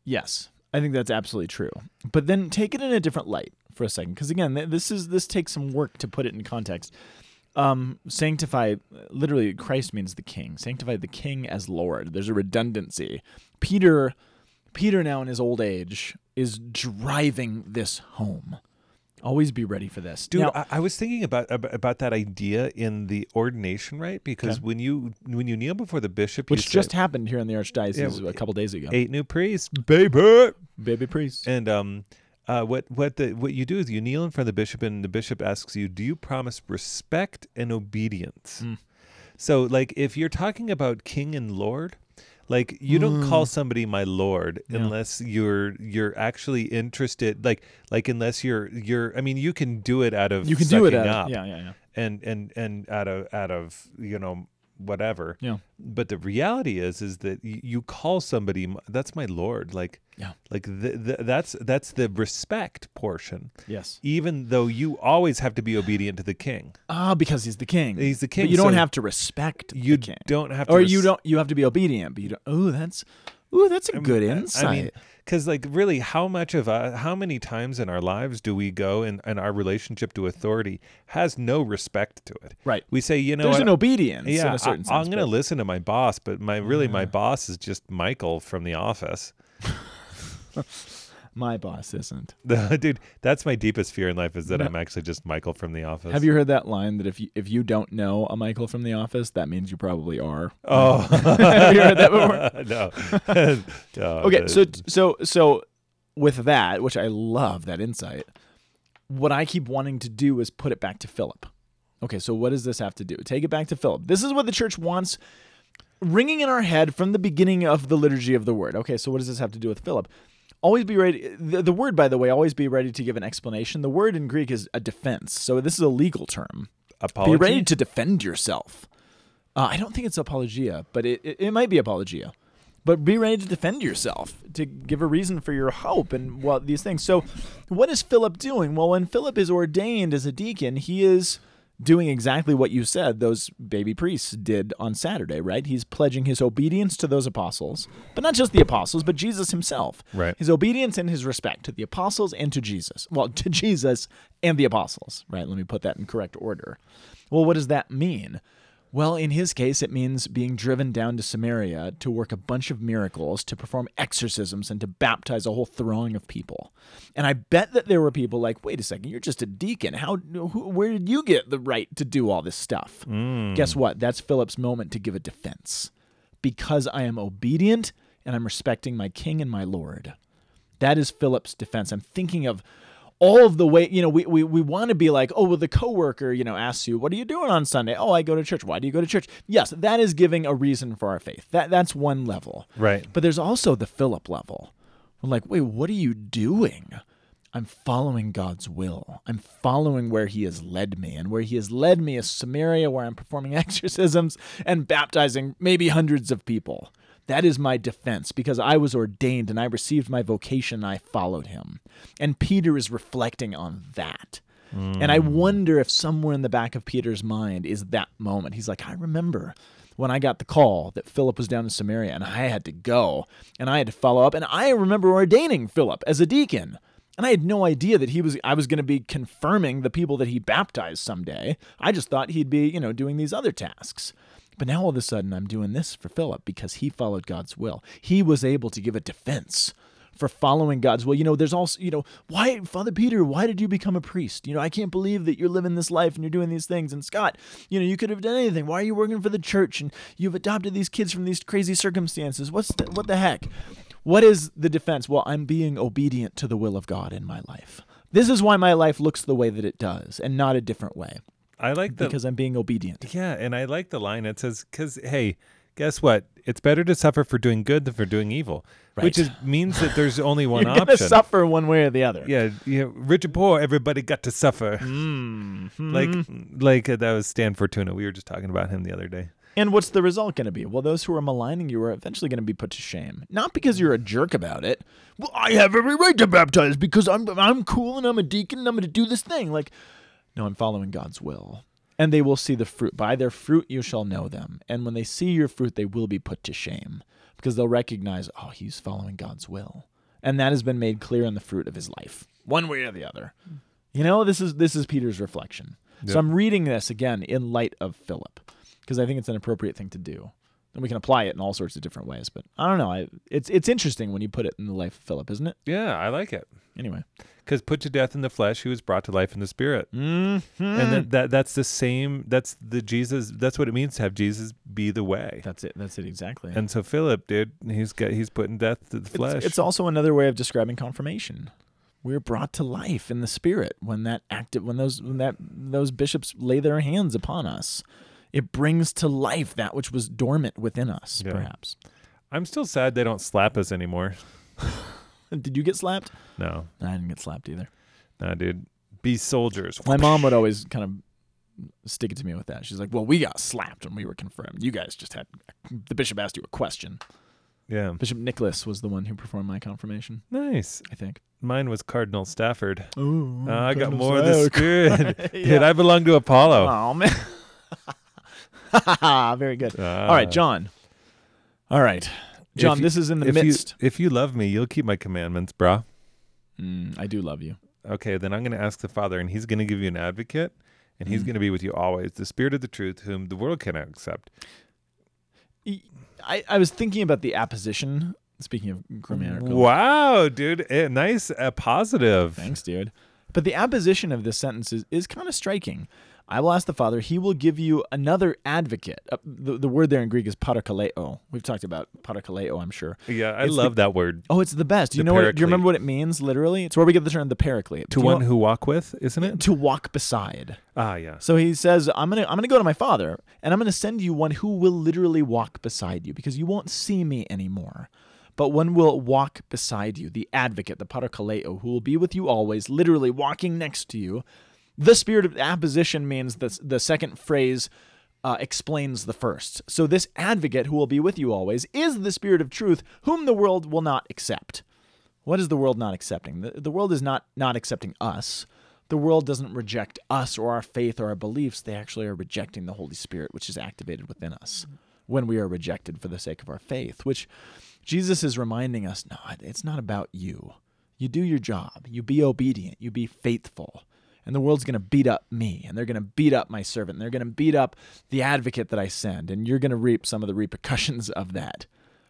S2: Yes, I think that's absolutely true. But then take it in a different light for a second because again, this is this takes some work to put it in context. Um sanctify literally Christ means the king. Sanctify the king as Lord. There's a redundancy. Peter Peter now in his old age is driving this home. Always be ready for this.
S3: Dude,
S2: Now-
S3: I, I was thinking about, about that idea in the ordination, right? Because
S2: Okay.
S3: when you when you kneel before the bishop,
S2: which just
S3: say,
S2: happened here in the archdiocese
S3: Yeah,
S2: a couple days ago.
S3: eight new priests, baby.
S2: Baby priest.
S3: And um, uh, what what the what you do is you kneel in front of the bishop, and the bishop asks you, "Do you promise respect and obedience?"
S2: Mm.
S3: So, like, if you're talking about king and lord, like you don't call
S2: Mm.
S3: somebody my lord
S2: Yeah.
S3: unless you're you're actually interested. Like like unless you're you're. I mean, you can do it out of
S2: You can do it at
S3: up
S2: yeah, yeah, yeah.
S3: and and and out of out of you know whatever.
S2: Yeah.
S3: But the reality is is that y- you call somebody that's my lord like
S2: Yeah.
S3: like the, the, that's that's the respect portion
S2: Yes.
S3: even though you always have to be obedient to the king.
S2: Ah, because he's the king.
S3: He's the king,
S2: But you don't have to respect
S3: You
S2: the king.
S3: don't have to
S2: or
S3: res-
S2: you don't. You have to be obedient, but you don't. Oh, that's. Ooh, that's a good insight.
S3: I mean, because like really, how much of uh, how many times in our lives do we go and, and our relationship to authority has no respect to it?
S2: right.
S3: We say, you know,
S2: There's an obedience
S3: yeah,
S2: in a certain
S3: I, am going to listen to my boss, but my really my boss is just Michael from The Office. [laughs]
S2: My boss isn't. [laughs]
S3: Dude, that's my deepest fear in life is that
S2: No.
S3: I'm actually just Michael from The Office.
S2: Have you heard that line that if you if you don't know a Michael from The Office, that means you probably are? [laughs]
S3: Oh, [laughs]
S2: Have you heard that before?
S3: no. No,
S2: okay, so so so with that, which I love that insight, what I keep wanting to do is put it back to Philip. Okay, so what does this have to do? Take it back to Philip. This is what the church wants ringing in our head from the beginning of the liturgy of the word. Okay, so what does this have to do with Philip? Always be ready. The, the word, by the way, always be ready to give an explanation. The word in Greek is a defense. So this is a legal term.
S3: apology.
S2: Be ready to defend yourself. Uh, I don't think it's apologia, but it, it, it might be apologia. But be ready to defend yourself, to give a reason for your hope and well, these things. So, what is Philip doing? Well, when Philip is ordained as a deacon, he is doing exactly what you said those baby priests did on Saturday, right? He's pledging his obedience to those apostles, but not just the apostles, but Jesus himself.
S3: Right.
S2: His obedience and his respect to the apostles and to Jesus. Well, to Jesus and the apostles, right? Let me put that in correct order. Well, what does that mean? Well, in his case, it means being driven down to Samaria to work a bunch of miracles, to perform exorcisms, and to baptize a whole throng of people. And I bet that there were people like, wait a second, you're just a deacon. How, who, where did you get the right to do all this stuff? Mm. Guess what? That's Philip's moment to give a defense. Because I am obedient and I'm respecting my king and my lord. That is Philip's defense. I'm thinking of all of the way, you know, we, we, we want to be like, oh, well, the coworker, you know, asks you, what are you doing on Sunday? Oh, I go to church. Why do you go to church? Yes, that is giving a reason for our faith. That That's one level.
S3: Right.
S2: But there's also the Philip level. We're like, wait, what are you doing? I'm following God's will. I'm following where He has led me. And where He has led me is Samaria, where I'm performing [laughs] exorcisms and baptizing maybe hundreds of people. That is my defense because I was ordained and I received my vocation. And I followed Him. And Peter is reflecting on that. And I hmm. wonder if somewhere in the back of Peter's mind is that moment. He's like, I remember when I got the call that Philip was down in Samaria and I had to go and I had to follow up. And I remember ordaining Philip as a deacon. And I had no idea that he was I was going to be confirming the people that he baptized someday. I just thought he'd be, you know, doing these other tasks. But now all of a sudden I'm doing this for Philip because he followed God's will. He was able to give a defense for following God's will. You know, there's also, you know, why, Father Peter, why did you become a priest? You know, I can't believe that you're living this life and you're doing these things. And Scott, you know, you could have done anything. Why are you working for the church and you've adopted these kids from these crazy circumstances? What's the, what the heck? What is the defense? Well, I'm being obedient to the will of God in my life. This is why my life looks the way that it does and not a different way
S3: I like the
S2: because I'm being obedient.
S3: yeah, and I like the line that says, "Because hey, guess what? It's better to suffer for doing good than for doing evil," which
S2: Right.
S3: is means that there's only [laughs] one
S2: You're
S3: option.
S2: suffer one way or the other.
S3: Yeah, you know, rich and poor, everybody got to suffer.
S2: Mm.
S3: Like, like uh, that was Stan Fortuna. We were just talking about him the other day.
S2: And what's the result going to be? Well, those who are maligning you are eventually going to be put to shame. Not because you're a jerk about it. Well, I have every right to baptize because I'm I'm cool and I'm a deacon and I'm going to do this thing. Like, no, I'm following God's will. And they will see the fruit. By their fruit you shall know them. And when they see your fruit, they will be put to shame because they'll recognize, oh, he's following God's will. And that has been made clear in the fruit of his life, one way or the other. You know, this is this is Peter's reflection. So I'm reading this again in light of Philip because I think it's an appropriate thing to do. And we can apply it in all sorts of different ways. But I don't know. I, it's it's interesting when you put it in the life of Philip, isn't it?
S3: Yeah, I like it.
S2: Anyway.
S3: Because put to death in the flesh, he was brought to life in the spirit.
S2: Mm-hmm.
S3: And that, that that's the same. That's the Jesus. That's what it means to have Jesus be the way.
S2: that's it. That's it exactly.
S3: And so Philip, dude, he's got he's putting death to the
S2: it's,
S3: flesh.
S2: it's also another way of describing confirmation. We're brought to life in the spirit when that active when those when that those bishops lay their hands upon us. It brings to life that which was dormant within us,
S3: Yeah.
S2: perhaps.
S3: I'm still sad they don't slap us anymore. [laughs]
S2: Did you get slapped?
S3: No,
S2: I didn't get slapped either.
S3: no, dude. Be soldiers.
S2: My mom would [laughs] always kind of stick it to me with that. She's like, "Well, we got slapped when we were confirmed. You guys just had the bishop asked you a question."
S3: Yeah,
S2: Bishop Nicholas was the one who performed my confirmation,
S3: nice.
S2: I think.
S3: Mine was Cardinal Stafford.
S2: Oh,
S3: Uh, I got more of the spirit. [laughs] Dude, I belong to Apollo.
S2: Oh man. [laughs] Very good.
S3: Ah.
S2: All right, John. All right. John,
S3: you-
S2: this is in the
S3: if
S2: midst.
S3: You, if you love me, you'll keep my commandments, brah.
S2: Mm, I do love you.
S3: Okay, then I'm going to ask the Father, and He's going to give you an advocate, and He's
S2: Mm.
S3: going to be with you always, the Spirit of the truth, whom the world cannot accept.
S2: I, I was thinking about the apposition. Speaking of grammatical.
S3: Wow, dude, eh, nice, uh, positive.
S2: Thanks, dude. But the apposition of this sentence is, is kind of striking. I will ask the Father, he will give you another advocate. Uh, the, the word there in Greek is parakaleo. We've talked about parakaleo, I'm sure.
S3: Yeah, I
S2: It's the-
S3: love that word.
S2: Oh, it's the best. Do you
S3: The
S2: know what? Do you remember what it means literally? It's where we get the term the paraclete.
S3: To one
S2: know-
S3: who walk with, isn't it?
S2: to walk beside.
S3: Ah, yeah.
S2: So he says, "I'm gonna I'm gonna go to my Father, and I'm gonna send you one who will literally walk beside you, because you won't see me anymore." But one will walk beside you, the advocate, the parakaleo, who will be with you always, literally walking next to you. The spirit of apposition means the, the second phrase uh, explains the first. So this advocate who will be with you always is the spirit of truth, whom the world will not accept. What is the world not accepting? The, the world is not not accepting us. The world doesn't reject us or our faith or our beliefs. They actually are rejecting the Holy Spirit, which is activated within us when we are rejected for the sake of our faith, which Jesus is reminding us no, it's not about you. You do your job, you be obedient, you be faithful. And the world's going to beat up me, and they're going to beat up my servant, and they're going to beat up the advocate that I send, and you're going to reap some of the repercussions of that.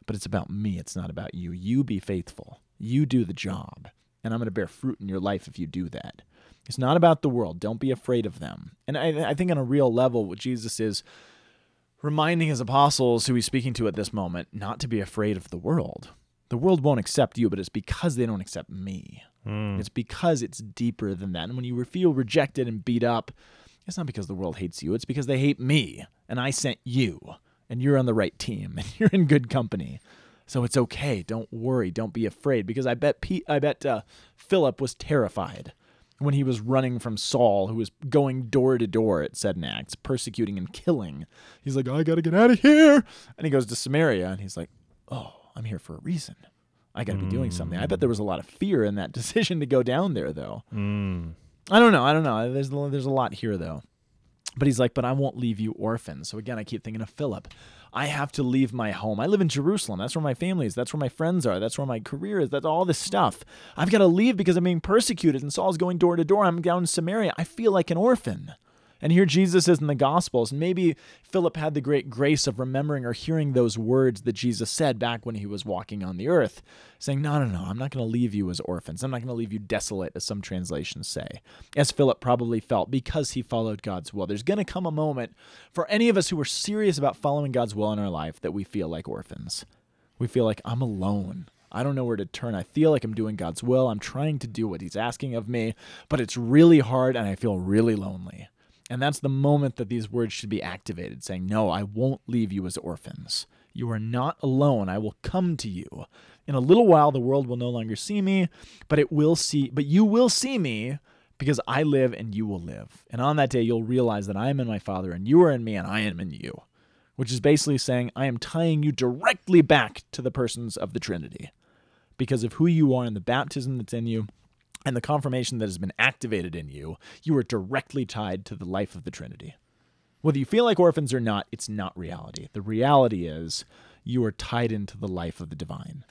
S2: But it's about me, it's not about you. You be faithful, you do the job, and I'm going to bear fruit in your life if you do that. It's not about the world. Don't be afraid of them. And I, I think on a real level, what Jesus is reminding his apostles, who he's speaking to at this moment, not to be afraid of the world. The world won't accept you, but it's because they don't accept me. It's because it's deeper than that. And when you feel rejected and beat up, it's not because the world hates you, it's because they hate me. And I sent you. And you're on the right team. [laughs] And you're in good company. So it's okay. Don't worry. Don't be afraid. Because I bet Pete, I bet uh, Philip was terrified when he was running from Saul, who was going door to door, at Acts, persecuting and killing. He's like, I got to get out of here. And he goes to Samaria and he's like, Oh, I'm here for a reason. I got to be doing something. I bet there was a lot of fear in that [laughs] decision to go down there, though.
S3: Mm.
S2: I don't know. I don't know. There's there's a lot here though. But he's like, but I won't leave you orphans. So again, I keep thinking of Philip. I have to leave my home. I live in Jerusalem. That's where my family is. That's where my friends are. That's where my career is. That's all this stuff. I've got to leave because I'm being persecuted and Saul's going door to door. I'm down in Samaria. I feel like an orphan. And here Jesus is in the Gospels. And maybe Philip had the great grace of remembering or hearing those words that Jesus said back when he was walking on the earth, saying, No, no, no, I'm not going to leave you as orphans. I'm not going to leave you desolate, as some translations say. As Philip probably felt because he followed God's will. There's going to come a moment for any of us who are serious about following God's will in our life that we feel like orphans. We feel like I'm alone. I don't know where to turn. I feel like I'm doing God's will. I'm trying to do what He's asking of me, but it's really hard and I feel really lonely. And that's the moment that these words should be activated, saying, No, I won't leave you as orphans. You are not alone. I will come to you. In a little while the world will no longer see me, but it will see but you will see me because I live and you will live. And on that day you'll realize that I am in my Father and you are in me and I am in you. Which is basically saying I am tying you directly back to the persons of the Trinity because of who you are and the baptism that's in you and the confirmation that has been activated in you, you are directly tied to the life of the Trinity. Whether you feel like orphans or not, it's not reality. The reality is you are tied into the life of the divine.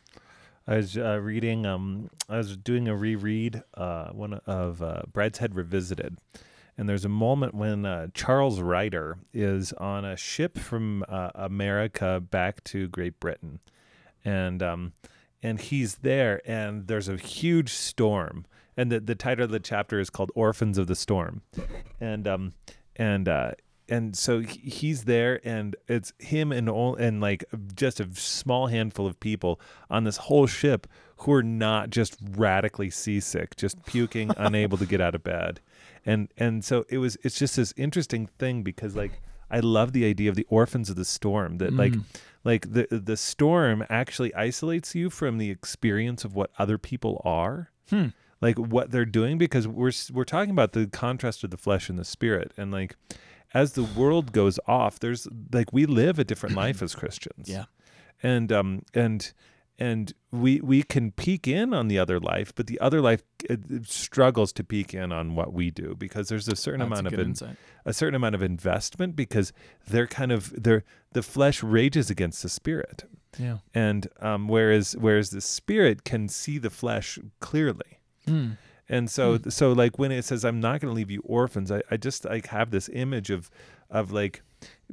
S3: I was uh, reading. Um, I was doing a reread. Uh, one of uh, Brideshead Revisited, and there's a moment when uh, Charles Ryder is on a ship from uh, America back to Great Britain, and um, and he's there, and there's a huge storm, and the the title of the chapter is called "Orphans of the Storm," and um and uh and so he's there and it's him and all and like just a small handful of people on this whole ship who are not just radically seasick just puking [laughs] unable to get out of bed. And and so it was it's just this interesting thing because like i love the idea of the orphans of the storm that like like the the storm actually isolates you from the experience of what other people are like what they're doing because we're we're talking about the contrast of the flesh and the spirit. And like as the world goes off there's like we live a different life as Christians.
S2: Yeah.
S3: and um and and we we can peek in on the other life but the other life struggles to peek in on what we do because there's a certain
S2: That's a
S3: amount of in- a certain amount of investment because they're kind of they're the flesh rages against the spirit.
S2: Yeah.
S3: and um, whereas whereas the spirit can see the flesh clearly
S2: Mm.
S3: and so hmm. so like when it says i'm not going to leave you orphans I, I just like have this image of of like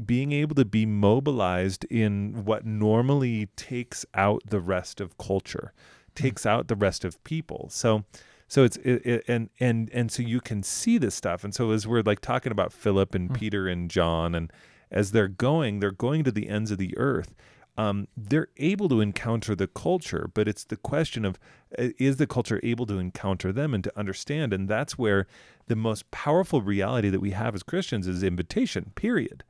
S3: being able to be mobilized in what normally takes out the rest of culture hmm. takes out the rest of people. So so it's it, it, and and and so you can see this stuff. And so as we're like talking about philip and hmm. peter and john and as they're going they're going to the ends of the earth um, they're able to encounter the culture, but it's the question of uh, is the culture able to encounter them and to understand? And that's where the most powerful reality that we have as Christians is invitation. Period.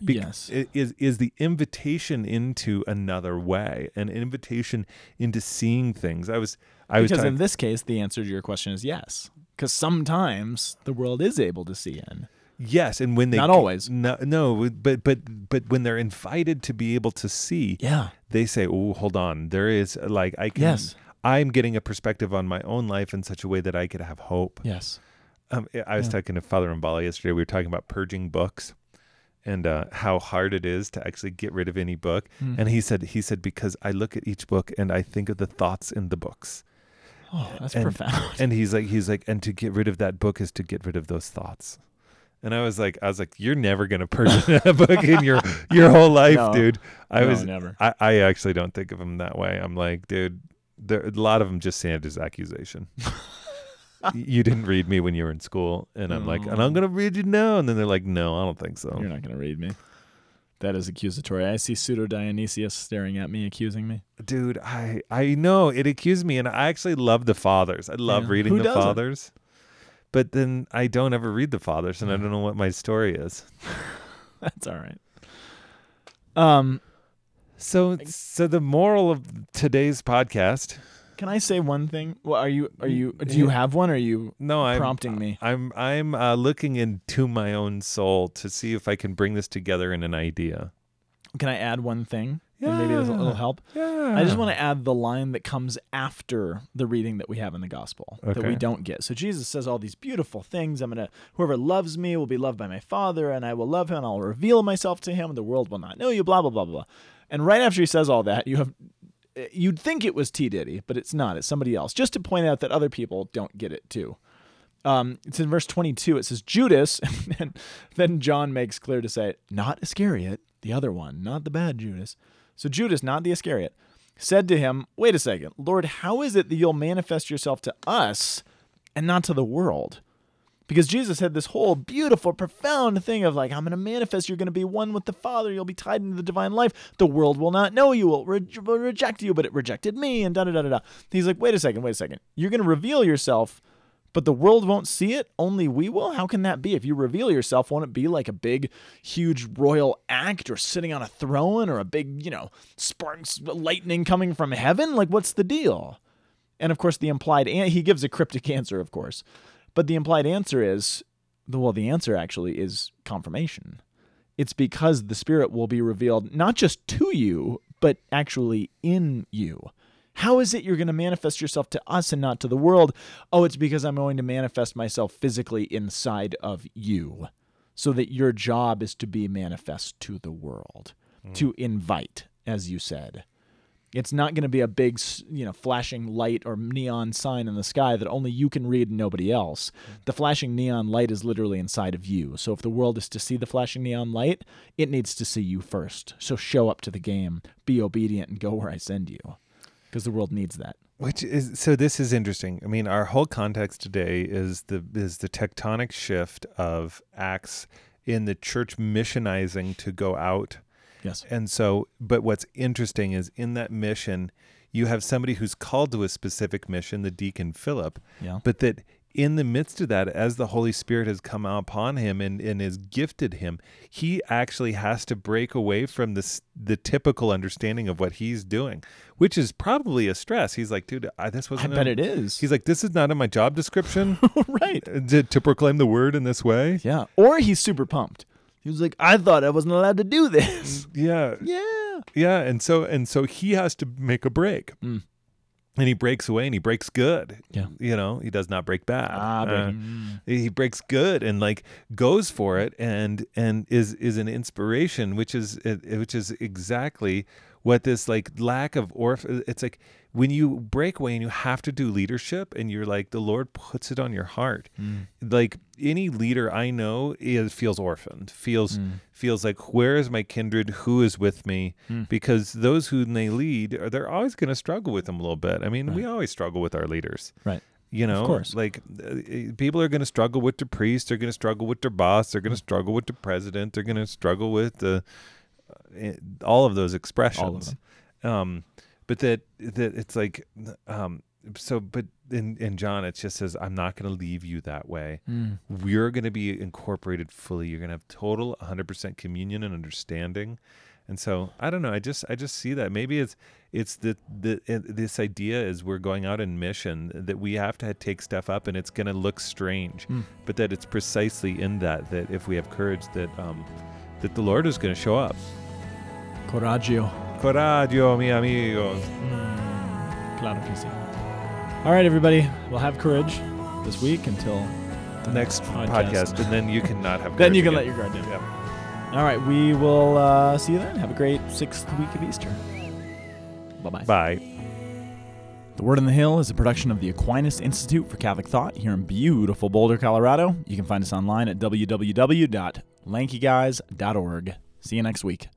S3: Bec-
S2: Yes.
S3: is is the invitation into another way, an invitation into seeing things. I was I was
S2: Because in this case, the answer to your question is yes. Because sometimes the world is able to see in.
S3: Yes, and when they
S2: Not always.
S3: no no, but but but when they're invited to be able to see,
S2: Yeah.
S3: they say, "Oh, hold on, there is like I can."
S2: Yes.
S3: I'm getting a perspective on my own life in such a way that I could have hope.
S2: Yes.
S3: Um, I was
S2: Yeah.
S3: talking to Father Mbala yesterday. We were talking about purging books and uh, how hard it is to actually get rid of any book.
S2: Hmm.
S3: And he said, he said because I look at each book and I think of the thoughts in the books.
S2: Oh, that's
S3: And-
S2: profound.
S3: And he's like, he's like, and to get rid of that book is to get rid of those thoughts. And I was like, I was like, you're never gonna purchase [laughs] a book in your your whole life,
S2: No.
S3: dude. I
S2: No,
S3: was
S2: never.
S3: I, I actually don't think of him that way. I'm like, dude, there a lot of them just stand as accusation. [laughs] You didn't read me when you were in school, and I'm like, and I'm gonna read you now, and then they're like, no, I don't think so.
S2: You're not going to read me. That is accusatory. I see pseudo Dionysius staring at me, accusing me.
S3: Dude, I I know it accused me, and I actually love the fathers. I love
S2: Yeah.
S3: reading
S2: Who
S3: the fathers, but then I don't ever read the fathers, and I don't know what my story is. [laughs]
S2: That's all right. Um,
S3: So, so the moral of today's podcast.
S2: can I say one thing? Well, are you are you do you have one? Or are you
S3: No, I'm
S2: prompting me?
S3: I'm I'm uh, looking into my own soul to see if I can bring this together in an idea.
S2: Can I add one thing? And maybe it'll,
S3: Yeah.
S2: it'll help.
S3: Yeah.
S2: I just want to add the line that comes after the reading that we have in the gospel that we don't get. So Jesus says all these beautiful things. I'm gonna whoever loves me will be loved by my Father, and I will love him, and I'll reveal myself to him, and the world will not know you. Blah blah blah blah. blah. And right after he says all that, you have you'd think it was T Diddy, but it's not. It's somebody else. Just to point out that other people don't get it too. Um, it's in verse 22. It says, Judas, [laughs] and then John makes clear to say, not Iscariot, the other one, not the bad Judas. So Judas, not the Iscariot, said to him, Wait a second, Lord, how is it that you'll manifest yourself to us and not to the world? Because Jesus had this whole beautiful, profound thing of like, I'm going to manifest. You're going to be one with the Father. You'll be tied into the divine life. The world will not know you, will, re- will reject you, but it rejected me, and da da da da da. He's like, wait a second, wait a second. You're going to reveal yourself, but the world won't see it. Only we will. How can that be? If you reveal yourself, won't it be like a big, huge royal act, or sitting on a throne, or a big, you know, sparks, lightning coming from heaven? Like, what's the deal? And of course, the implied, he gives a cryptic [laughs] answer, of course. But the implied answer is, well, the answer actually is confirmation. It's because the Spirit will be revealed not just to you, but actually in you. How is it you're going to manifest yourself to us and not to the world? Oh, it's because I'm going to manifest myself physically inside of you, so that your job is to be manifest to the world, mm. to invite, as you said. It's not going to be a big, you know, flashing light or neon sign in the sky that only you can read and nobody else. Mm. The flashing neon light is literally inside of you. So if the world is to see the flashing neon light, it needs to see you first. So show up to the game, be obedient, and go where I send you, because the world needs that.
S3: Which is so this is interesting. I mean, our whole context today is the is the tectonic shift of acts in the church missionizing to go out.
S2: Yes.
S3: And so but what's interesting is in that mission you have somebody who's called to a specific mission, the deacon Philip,
S2: Yeah.
S3: but that in the midst of that, as the Holy Spirit has come upon him and, and has gifted him, he actually has to break away from this the typical understanding of what he's doing, which is probably a stress. He's like, dude, I, this wasn't.
S2: I bet
S3: in-
S2: it is.
S3: He's like, this is not in my job description [laughs]
S2: right.
S3: to, to proclaim the word in this way.
S2: Yeah. Or he's super pumped. He was like, I thought I wasn't allowed to do this.
S3: Yeah, [laughs]
S2: yeah.
S3: yeah, and so and so he has to make a break,
S2: Mm.
S3: And he breaks away, and he breaks good.
S2: Yeah.
S3: you know, he does not break bad.
S2: Ah,
S3: Uh, he breaks good and like goes for it and and is is an inspiration which is which is exactly what this like lack of orph it's like when you break away and you have to do leadership and you're like the lord puts it on your heart
S2: Mm.
S3: like any leader i know is feels orphaned feels
S2: Mm.
S3: feels like where is my kindred who is with me
S2: Mm.
S3: because those who they lead are they're always going to struggle with them a little bit i mean we always struggle with our leaders
S2: Right.
S3: you know
S2: course.
S3: like uh, people are going to struggle with the priest they're going to struggle with their boss they're going to struggle with the president they're going to struggle with the uh, all of those expressions. Um but that that it's like um so but in in john it just says i'm not going to leave you that way.
S2: Mm.
S3: we're going to be incorporated fully. You're going to have total 100% communion and understanding. And so i don't know. I just i just see that. Maybe it's it's the the it, this idea is we're going out in mission that we have to take stuff up and it's going to look strange
S2: Mm.
S3: but that it's precisely in that that if we have courage that um that the lord is going to show up
S2: Coraggio.
S3: coraggio mi amigos
S2: Claro que sí. All right, everybody. We'll have courage this week until the
S3: next podcast. and then you cannot have [laughs]
S2: Then you can let your guard down.
S3: Yeah.
S2: All right, we will uh, see you then. Have a great sixth week of Easter. Bye-bye.
S3: bye
S2: The Word on the Hill is a production of the Aquinas Institute for Catholic Thought here in beautiful Boulder, Colorado. You can find us online at www.lankyguys.org. See you next week.